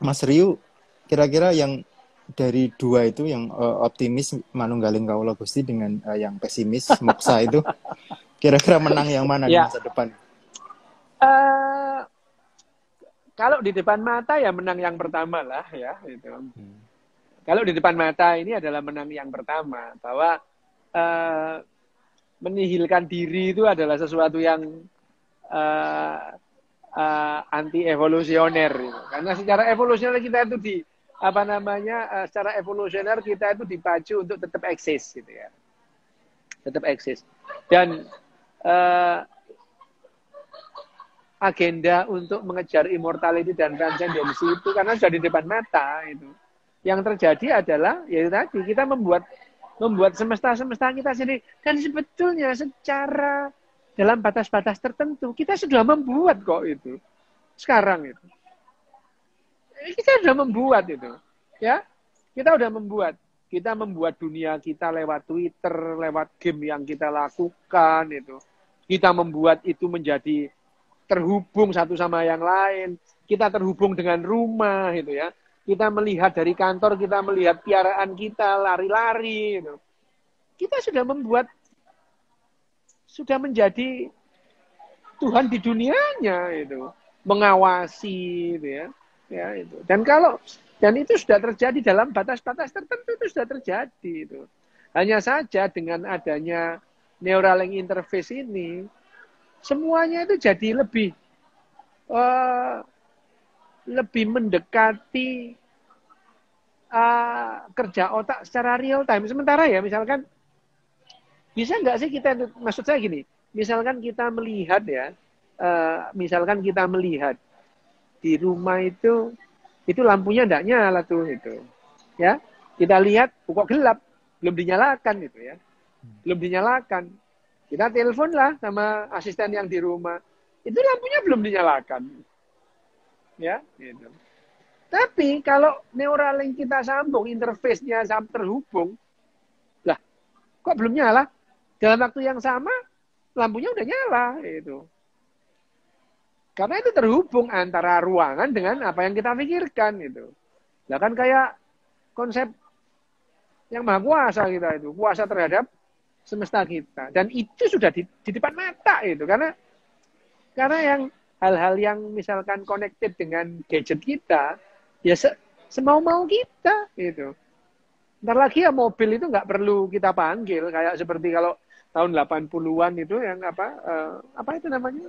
Mas Ryu, kira-kira yang dari dua itu yang uh, optimis manunggaling kaulo gusti dengan uh, yang pesimis moksa itu kira-kira menang yang mana ya. di masa depan? Uh, kalau di depan mata ya menang yang pertama lah ya itu. Hmm kalau di depan mata ini adalah menang yang pertama bahwa uh, menihilkan diri itu adalah sesuatu yang uh, uh, anti evolusioner gitu. karena secara evolusioner kita itu di apa namanya uh, secara evolusioner kita itu dipacu untuk tetap eksis gitu ya. Tetap eksis. Dan uh, agenda untuk mengejar immortality dan transcendensi itu karena sudah di depan mata itu yang terjadi adalah ya tadi kita membuat membuat semesta-semesta kita sendiri. Dan sebetulnya secara dalam batas-batas tertentu kita sudah membuat kok itu. Sekarang itu kita sudah membuat itu ya. Kita sudah membuat. Kita membuat dunia kita lewat Twitter lewat game yang kita lakukan itu. Kita membuat itu menjadi terhubung satu sama yang lain. Kita terhubung dengan rumah itu ya. Kita melihat dari kantor, kita melihat piaraan kita lari-lari. Gitu. Kita sudah membuat, sudah menjadi Tuhan di dunianya itu, mengawasi, gitu ya, ya itu. Dan kalau dan itu sudah terjadi dalam batas-batas tertentu itu sudah terjadi itu. Hanya saja dengan adanya Neuralink interface ini, semuanya itu jadi lebih uh, lebih mendekati uh, kerja otak secara real time. Sementara ya, misalkan bisa nggak sih kita, maksud saya gini, misalkan kita melihat ya, uh, misalkan kita melihat di rumah itu, itu lampunya tidak nyala tuh itu, ya. Kita lihat kok gelap, belum dinyalakan itu ya, belum dinyalakan. Kita telepon lah sama asisten yang di rumah, itu lampunya belum dinyalakan, ya. Gitu. Tapi kalau Neuralink kita sambung, interface-nya terhubung, lah, kok belum nyala? Dalam waktu yang sama, lampunya udah nyala. Itu. Karena itu terhubung antara ruangan dengan apa yang kita pikirkan. Itu. Nah kan kayak konsep yang maha kuasa kita itu. Kuasa terhadap semesta kita. Dan itu sudah di, di depan mata itu. Karena karena yang hal-hal yang misalkan connected dengan gadget kita, ya se semau-mau kita gitu. Ntar lagi ya mobil itu nggak perlu kita panggil kayak seperti kalau tahun 80-an itu yang apa uh, apa itu namanya?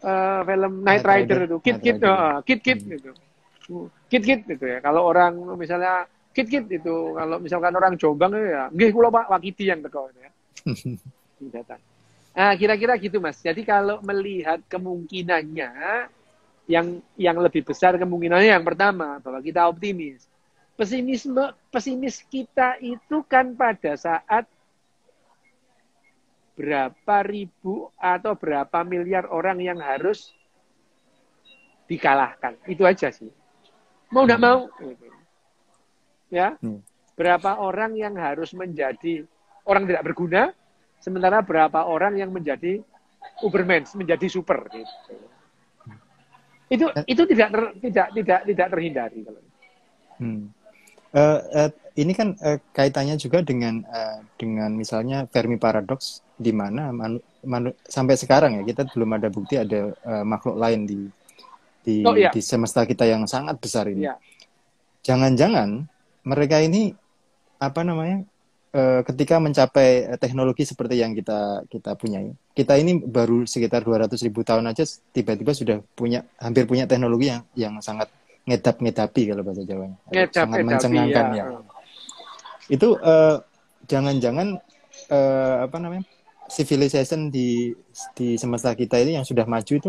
Uh, film Night, Rider, Rider itu, Kit Kit uh, Kit Kit hmm. gitu. Kit Kit gitu ya. Kalau orang misalnya Kit Kit itu kalau misalkan orang Jombang itu ya, nggih kula Pak Wakiti yang teko itu ya. Datang. Nah, kira-kira gitu Mas. Jadi kalau melihat kemungkinannya yang yang lebih besar kemungkinannya yang pertama bahwa kita optimis. Pesimisme pesimis kita itu kan pada saat berapa ribu atau berapa miliar orang yang harus dikalahkan. Itu aja sih. Mau tidak mau. Ya. Hmm. Berapa orang yang harus menjadi orang tidak berguna, sementara berapa orang yang menjadi Uberman, menjadi super. Gitu itu itu tidak ter, tidak tidak tidak terhindari kalau hmm. uh, uh, ini kan uh, kaitannya juga dengan uh, dengan misalnya Fermi paradox di mana manu, manu, sampai sekarang ya kita belum ada bukti ada uh, makhluk lain di di, oh, iya. di semesta kita yang sangat besar ini. Iya. Jangan-jangan mereka ini apa namanya Eh, ketika mencapai eh, teknologi seperti yang kita kita punya kita ini baru sekitar 200 ribu tahun aja tiba-tiba sudah punya hampir punya teknologi yang yang sangat ngedap-ngedapi kalau bahasa Jawanya ngedap, sangat mencengangkan ya. ya itu uh, jangan-jangan uh, apa namanya civilization di di semesta kita ini yang sudah maju itu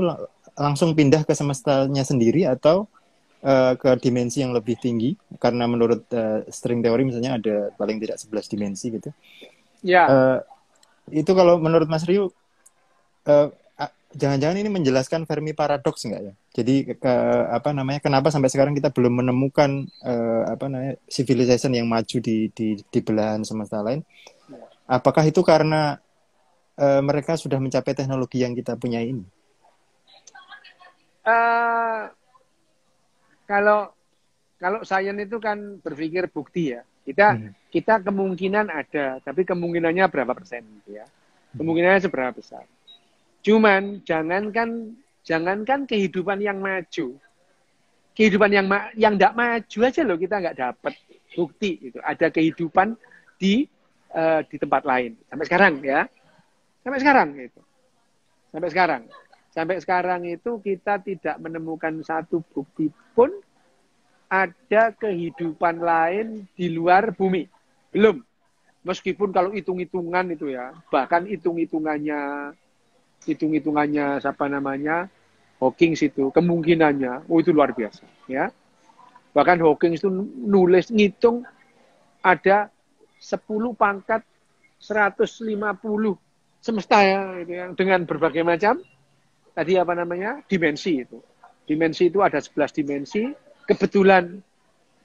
langsung pindah ke semestanya sendiri atau uh, ke dimensi yang lebih tinggi karena menurut uh, string teori misalnya ada paling tidak 11 dimensi gitu. Ya. Uh, itu kalau menurut Mas Ryu uh, jangan-jangan ini menjelaskan Fermi paradoks enggak ya? Jadi ke apa namanya? Kenapa sampai sekarang kita belum menemukan uh, apa namanya civilization yang maju di di di belahan semesta lain? Apakah itu karena uh, mereka sudah mencapai teknologi yang kita punya ini? Uh, kalau kalau sains itu kan berpikir bukti ya. Kita hmm. kita kemungkinan ada, tapi kemungkinannya berapa persen gitu ya? Kemungkinannya seberapa besar? Cuman jangankan jangankan kehidupan yang maju, kehidupan yang ma yang tidak maju aja loh kita nggak dapat bukti itu ada kehidupan di uh, di tempat lain. Sampai sekarang ya. Sampai sekarang itu sampai sekarang. Sampai sekarang itu kita tidak menemukan satu bukti pun ada kehidupan lain di luar bumi. Belum. Meskipun kalau hitung-hitungan itu ya bahkan hitung-hitungannya hitung-hitungannya siapa namanya Hawking itu kemungkinannya oh itu luar biasa ya. Bahkan Hawking itu nulis ngitung ada 10 pangkat 150 semesta ya itu yang dengan berbagai macam. Tadi apa namanya? Dimensi itu. Dimensi itu ada 11 dimensi. Kebetulan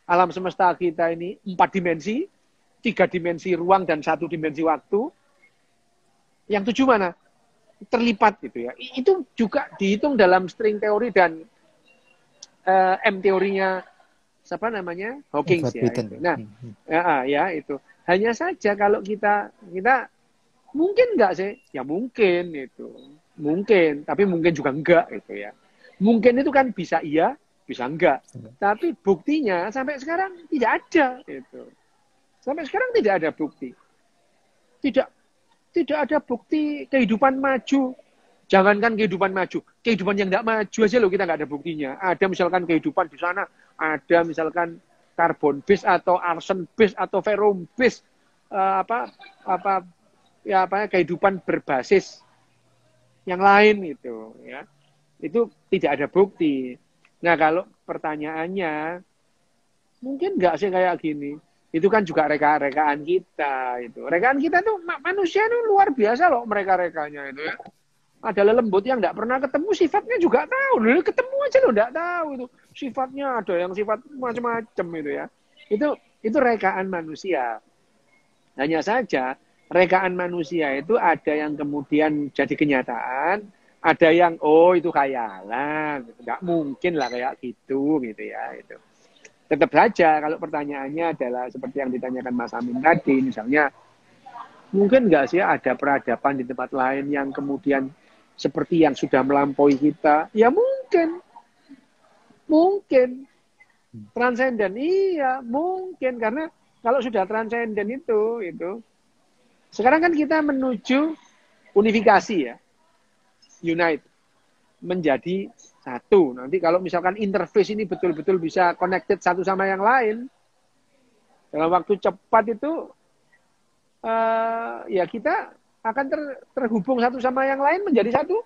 alam semesta kita ini empat dimensi tiga dimensi ruang dan satu dimensi waktu. Yang tujuh mana terlipat gitu ya. Itu juga dihitung dalam string teori dan uh, M teorinya siapa namanya Hawking ya. Itu. Nah, hmm, hmm. ya, ah, ya itu. Hanya saja kalau kita kita mungkin enggak sih? Ya mungkin itu. Mungkin, tapi mungkin juga enggak gitu ya. Mungkin itu kan bisa iya, bisa enggak. Hmm. Tapi buktinya sampai sekarang tidak ada itu. Sampai sekarang tidak ada bukti. Tidak tidak ada bukti kehidupan maju. Jangankan kehidupan maju, kehidupan yang tidak maju aja loh kita nggak ada buktinya. Ada misalkan kehidupan di sana, ada misalkan karbon base atau arsen base atau ferrum base uh, apa apa ya apa kehidupan berbasis yang lain itu ya itu tidak ada bukti. Nah kalau pertanyaannya mungkin nggak sih kayak gini itu kan juga reka-rekaan kita itu. Rekaan kita tuh manusia itu luar biasa loh mereka-rekanya itu ya. Ada lembut yang tidak pernah ketemu sifatnya juga tahu. Loh, ketemu aja lo tidak tahu itu. Sifatnya ada yang sifat macam-macam itu ya. Itu itu rekaan manusia. Hanya saja rekaan manusia itu ada yang kemudian jadi kenyataan, ada yang oh itu khayalan, nggak mungkin lah kayak gitu gitu ya itu tetap saja kalau pertanyaannya adalah seperti yang ditanyakan Mas Amin tadi, misalnya mungkin nggak sih ada peradaban di tempat lain yang kemudian seperti yang sudah melampaui kita? Ya mungkin, mungkin. Transenden, iya mungkin. Karena kalau sudah transenden itu, itu sekarang kan kita menuju unifikasi ya, unite. Menjadi satu. Nanti kalau misalkan interface ini betul-betul bisa connected satu sama yang lain, dalam waktu cepat itu uh, ya kita akan ter, terhubung satu sama yang lain menjadi satu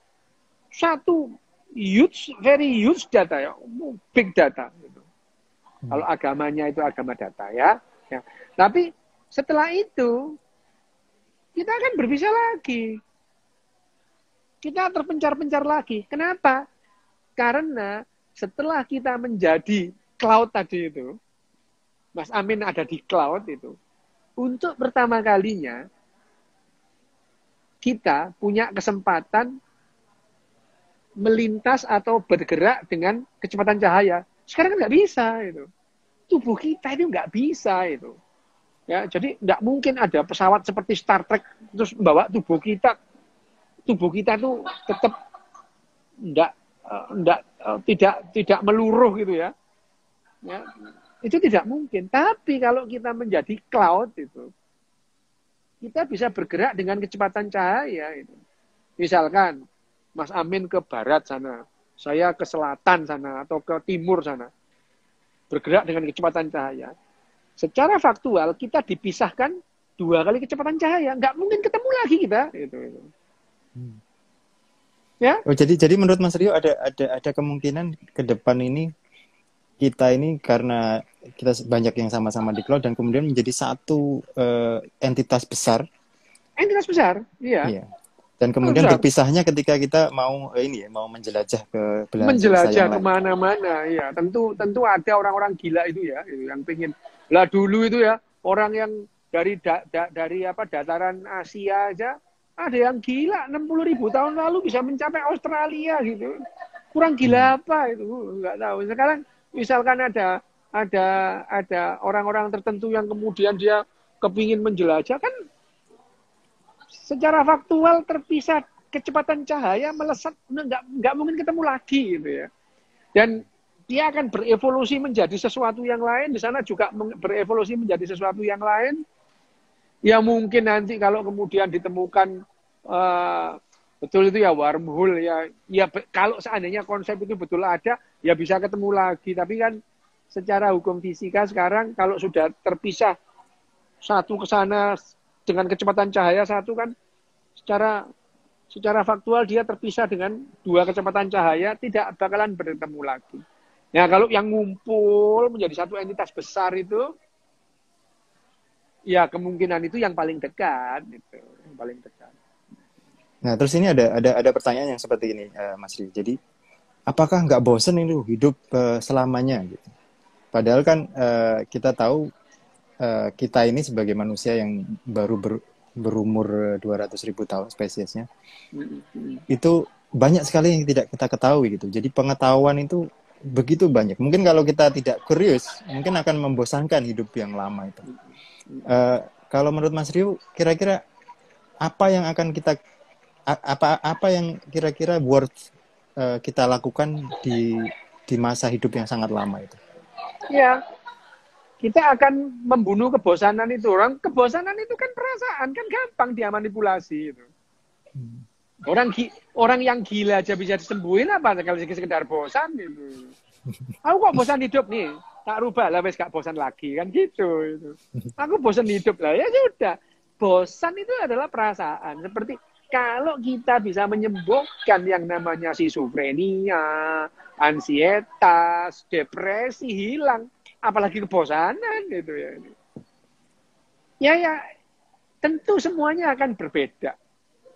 satu huge, very huge data ya, big data. Gitu. Hmm. Kalau agamanya itu agama data ya. ya. Tapi setelah itu kita akan berpisah lagi. Kita terpencar-pencar lagi. Kenapa? Karena setelah kita menjadi cloud tadi itu, Mas Amin ada di cloud itu, untuk pertama kalinya kita punya kesempatan melintas atau bergerak dengan kecepatan cahaya. Sekarang kan nggak bisa itu. Tubuh kita itu nggak bisa itu. Ya, jadi nggak mungkin ada pesawat seperti Star Trek terus membawa tubuh kita. Tubuh kita tuh tetap nggak enggak, uh, tidak tidak meluruh gitu ya. ya. Itu tidak mungkin. Tapi kalau kita menjadi cloud itu, kita bisa bergerak dengan kecepatan cahaya itu. Misalkan Mas Amin ke barat sana, saya ke selatan sana atau ke timur sana. Bergerak dengan kecepatan cahaya. Secara faktual kita dipisahkan dua kali kecepatan cahaya, nggak mungkin ketemu lagi kita. Itu, itu. Hmm. Ya. Oh, jadi jadi menurut Mas Rio ada ada ada kemungkinan ke depan ini kita ini karena kita banyak yang sama-sama di cloud dan kemudian menjadi satu uh, entitas besar. Entitas besar, iya. iya. Dan kemudian Bisa. berpisahnya ketika kita mau eh, ini ya, mau menjelajah ke belahan menjelajah ke mana-mana ya tentu tentu ada orang-orang gila itu ya yang pengen lah dulu itu ya orang yang dari da- da- dari apa dataran Asia aja ada yang gila 60 ribu tahun lalu bisa mencapai Australia gitu. Kurang gila apa itu? Nggak tahu. Sekarang misalkan ada ada ada orang-orang tertentu yang kemudian dia kepingin menjelajah kan secara faktual terpisah kecepatan cahaya melesat nggak nggak mungkin ketemu lagi gitu ya. Dan dia akan berevolusi menjadi sesuatu yang lain di sana juga berevolusi menjadi sesuatu yang lain ya mungkin nanti kalau kemudian ditemukan eh, betul itu ya wormhole ya ya kalau seandainya konsep itu betul ada ya bisa ketemu lagi tapi kan secara hukum fisika sekarang kalau sudah terpisah satu ke sana dengan kecepatan cahaya satu kan secara secara faktual dia terpisah dengan dua kecepatan cahaya tidak bakalan bertemu lagi. Nah kalau yang ngumpul menjadi satu entitas besar itu ya kemungkinan itu yang paling dekat gitu, yang paling dekat. Nah, terus ini ada ada ada pertanyaan yang seperti ini, eh, Mas Ri. Jadi, apakah nggak bosen ini hidup eh, selamanya gitu? Padahal kan eh, kita tahu eh, kita ini sebagai manusia yang baru ber- berumur 200 ribu tahun spesiesnya, itu banyak sekali yang tidak kita ketahui gitu. Jadi pengetahuan itu begitu banyak. Mungkin kalau kita tidak curious, mungkin akan membosankan hidup yang lama itu. Eh, kalau menurut Mas Rio, kira-kira apa yang akan kita apa apa yang kira-kira worth eh, kita lakukan di di masa hidup yang sangat lama itu? Ya, kita akan membunuh kebosanan itu. Orang kebosanan itu kan perasaan, kan gampang dia manipulasi itu. Orang gi- orang yang gila aja bisa disembuhin apa kalau sekedar bosan gitu. Aku kok bosan hidup nih, tak rubah lah wes gak bosan lagi kan gitu. Itu. Aku bosan hidup lah ya sudah. Bosan itu adalah perasaan. Seperti kalau kita bisa menyembuhkan yang namanya schizofrenia, ansietas, depresi hilang, apalagi kebosanan gitu ya. Ya ya, tentu semuanya akan berbeda,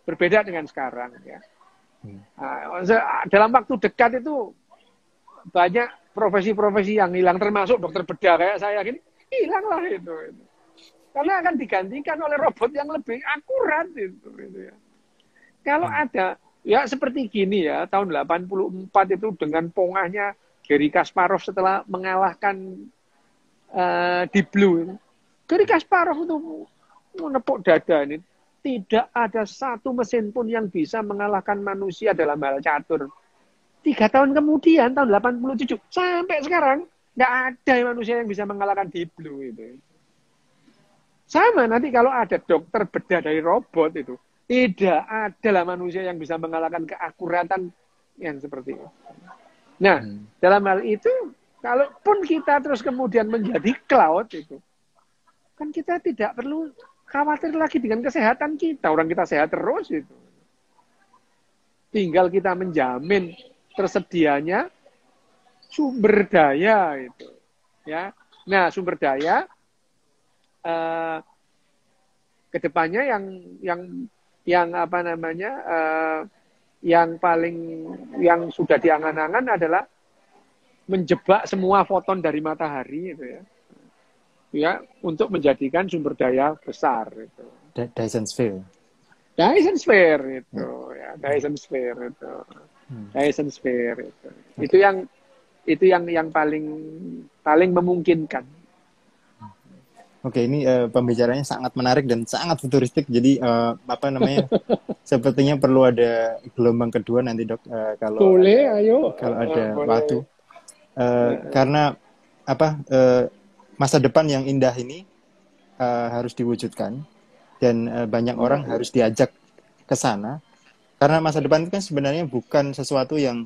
berbeda dengan sekarang ya. Hmm. Nah, se- dalam waktu dekat itu banyak profesi-profesi yang hilang termasuk dokter bedah kayak saya gini hilang lah itu, itu. karena akan digantikan oleh robot yang lebih akurat itu, itu ya. Kalau ada ya seperti gini ya tahun 84 itu dengan pongahnya Gary Kasparov setelah mengalahkan eh, di Blue. Gary Kasparov itu menepuk dada ini tidak ada satu mesin pun yang bisa mengalahkan manusia dalam hal catur. Tiga tahun kemudian, tahun 87, sampai sekarang, nggak ada manusia yang bisa mengalahkan Deep Blue itu. Sama nanti kalau ada dokter bedah dari robot itu, tidak ada lah manusia yang bisa mengalahkan keakuratan yang seperti itu. Nah, Hmm. dalam hal itu, kalaupun kita terus kemudian menjadi cloud itu, kan kita tidak perlu khawatir lagi dengan kesehatan kita. Orang kita sehat terus itu. Tinggal kita menjamin tersedianya sumber daya itu. Ya. Nah, sumber daya eh, ke depannya yang yang yang apa namanya eh, yang paling yang sudah diangan-angan adalah menjebak semua foton dari matahari itu ya ya untuk menjadikan sumber daya besar itu Dyson Sphere. Dyson Sphere itu ya Dyson Sphere itu Hmm. Dyson Sphere itu itu yang itu yang yang paling paling memungkinkan Oke, ini eh, pembicaranya sangat menarik dan sangat futuristik. Jadi eh, apa namanya? sepertinya perlu ada gelombang kedua nanti dok eh, kalau boleh ayo kalau ada Eh, boleh. waktu. Eh, karena apa eh, masa depan yang indah ini eh, harus diwujudkan dan eh, banyak orang harus diajak ke sana. Karena masa depan itu kan sebenarnya bukan sesuatu yang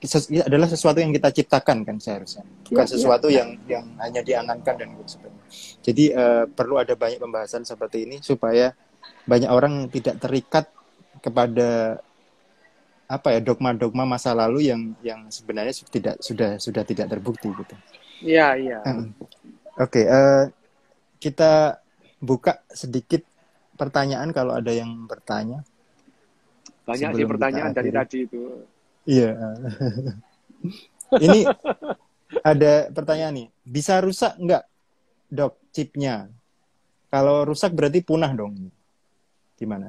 ses- ya, adalah sesuatu yang kita ciptakan kan seharusnya, bukan Ya, ya. sesuatu yang yang hanya diangankan dan sebagainya. Jadi eh, perlu ada banyak pembahasan seperti ini supaya banyak orang tidak terikat kepada apa ya dogma-dogma masa lalu yang yang sebenarnya tidak sudah sudah tidak terbukti gitu. iya iya. Oke, eh, kita buka sedikit pertanyaan kalau ada yang bertanya. Banyak sih pertanyaan dari tadi itu. Iya. Ini ada pertanyaan nih. Bisa rusak nggak, dok, chipnya? Kalau rusak berarti punah dong. Gimana?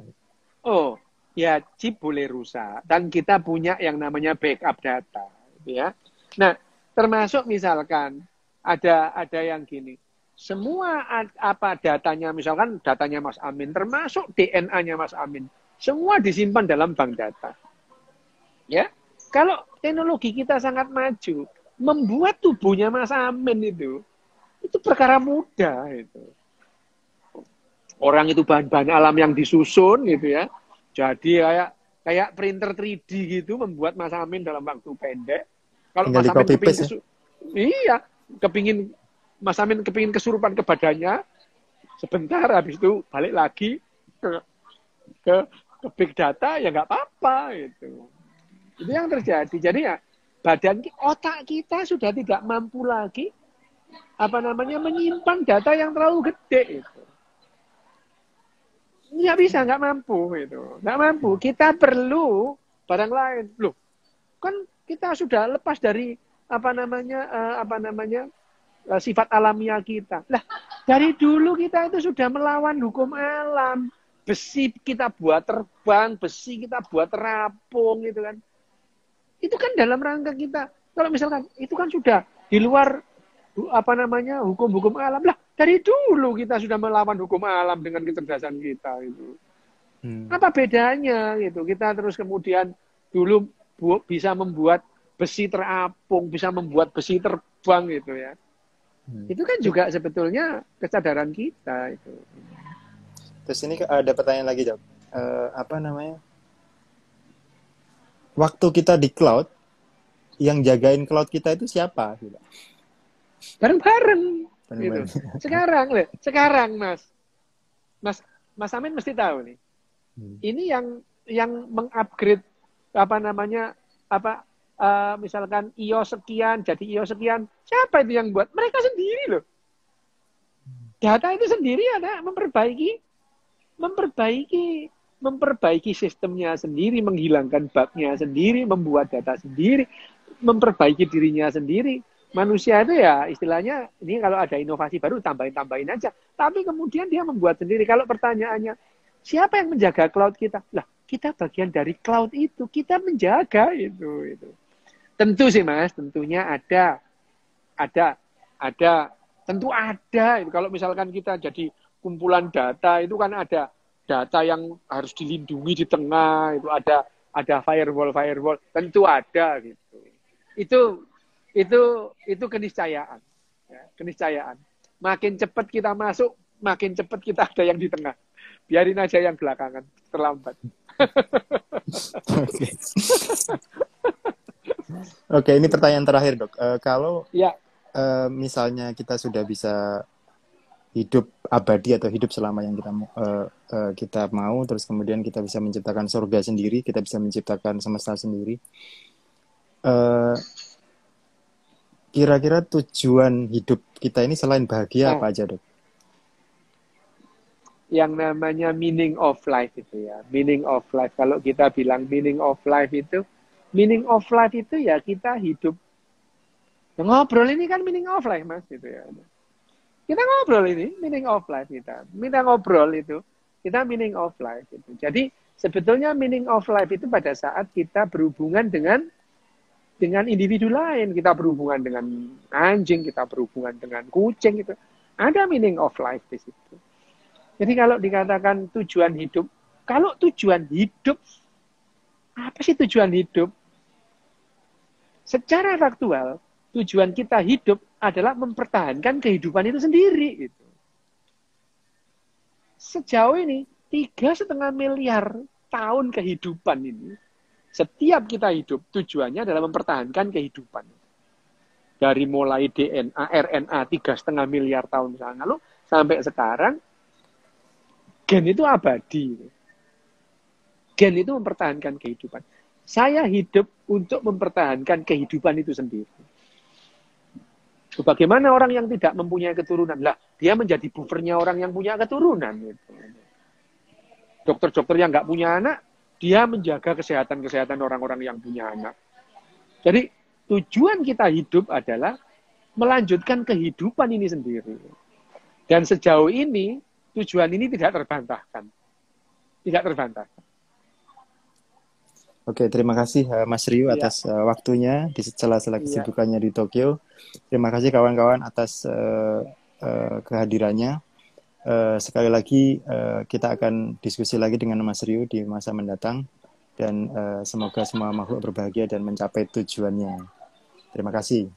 Oh, ya chip boleh rusak. Dan kita punya yang namanya backup data. ya. Nah, termasuk misalkan ada ada yang gini. Semua apa datanya, misalkan datanya Mas Amin, termasuk DNA-nya Mas Amin, semua disimpan dalam bank data. Ya, kalau teknologi kita sangat maju, membuat tubuhnya Mas Amin itu itu perkara mudah itu. Orang itu bahan-bahan alam yang disusun gitu ya. Jadi kayak kayak printer 3D gitu membuat Mas Amin dalam waktu pendek. Kalau Mas Amin kepingin ya? iya, kepingin Mas Amin kepingin kesurupan ke badannya, sebentar habis itu balik lagi ke ke, ke big data ya nggak apa-apa itu. Itu yang terjadi. Jadi ya badan otak kita sudah tidak mampu lagi apa namanya menyimpan data yang terlalu gede itu nggak bisa nggak mampu itu nggak mampu. Kita perlu barang lain. Loh kan kita sudah lepas dari apa namanya uh, apa namanya sifat alamiah kita. Lah dari dulu kita itu sudah melawan hukum alam. Besi kita buat terbang besi kita buat terapung gitu kan. Itu kan dalam rangka kita. Kalau misalkan itu kan sudah di luar apa namanya hukum-hukum alam. Lah dari dulu kita sudah melawan hukum alam dengan kecerdasan kita itu hmm. apa bedanya gitu? Kita terus kemudian dulu bu, bisa membuat besi terapung bisa membuat besi terbang gitu ya hmm. itu kan juga sebetulnya kesadaran kita itu terus ini ada pertanyaan lagi dok uh, apa namanya waktu kita di cloud, yang jagain cloud kita itu siapa? Bareng-bareng. Gitu. Sekarang, le, sekarang Mas. Mas Mas Amin mesti tahu nih. Hmm. Ini yang yang mengupgrade apa namanya apa uh, misalkan IO sekian jadi IO sekian siapa itu yang buat mereka sendiri loh data itu sendiri ada memperbaiki memperbaiki memperbaiki sistemnya sendiri, menghilangkan bugnya sendiri, membuat data sendiri, memperbaiki dirinya sendiri. Manusia itu ya istilahnya ini kalau ada inovasi baru tambahin-tambahin aja. Tapi kemudian dia membuat sendiri. Kalau pertanyaannya siapa yang menjaga cloud kita? Lah kita bagian dari cloud itu, kita menjaga itu. itu. Tentu sih mas, tentunya ada, ada, ada, tentu ada. Kalau misalkan kita jadi kumpulan data itu kan ada data yang harus dilindungi di tengah itu ada ada firewall firewall tentu ada gitu. Itu itu itu keniscayaan ya, keniscayaan. Makin cepat kita masuk makin cepat kita ada yang di tengah. Biarin aja yang belakangan terlambat oke ini pertanyaan terakhir dok. Uh, kalau ya. uh, misalnya kita sudah bisa hidup abadi atau hidup selama yang kita uh, uh, kita mau terus kemudian kita bisa menciptakan surga sendiri kita bisa menciptakan semesta sendiri kira kira-kira tujuan hidup kita ini selain bahagia oh. apa aja dok? Yang namanya meaning of life itu ya meaning of life. Kalau kita bilang meaning of life itu meaning of life itu ya kita hidup ngobrol ini kan meaning of life mas itu ya kita ngobrol ini, meaning of life kita. Kita ngobrol itu, kita meaning of life itu. Jadi sebetulnya meaning of life itu pada saat kita berhubungan dengan dengan individu lain, kita berhubungan dengan anjing, kita berhubungan dengan kucing itu. Ada meaning of life di situ. Jadi kalau dikatakan tujuan hidup, kalau tujuan hidup, apa sih tujuan hidup? Secara faktual, tujuan kita hidup adalah mempertahankan kehidupan itu sendiri. Gitu. Sejauh ini tiga setengah miliar tahun kehidupan ini, setiap kita hidup tujuannya adalah mempertahankan kehidupan. Dari mulai DNA, RNA tiga setengah miliar tahun lalu sampai sekarang, gen itu abadi. Gen itu mempertahankan kehidupan. Saya hidup untuk mempertahankan kehidupan itu sendiri. Bagaimana orang yang tidak mempunyai keturunan? Lah, dia menjadi buffernya orang yang punya keturunan. Dokter-dokter yang nggak punya anak, dia menjaga kesehatan-kesehatan orang-orang yang punya anak. Jadi tujuan kita hidup adalah melanjutkan kehidupan ini sendiri. Dan sejauh ini tujuan ini tidak terbantahkan. Tidak terbantahkan. Oke, terima kasih uh, Mas Rio ya. atas uh, waktunya di sela-sela iya. kesibukannya ya. di Tokyo. Terima kasih kawan-kawan atas uh, uh, kehadirannya. Uh, sekali lagi uh, kita akan diskusi lagi dengan Mas Rio di masa mendatang dan uh, semoga semua makhluk berbahagia dan mencapai tujuannya. Terima kasih.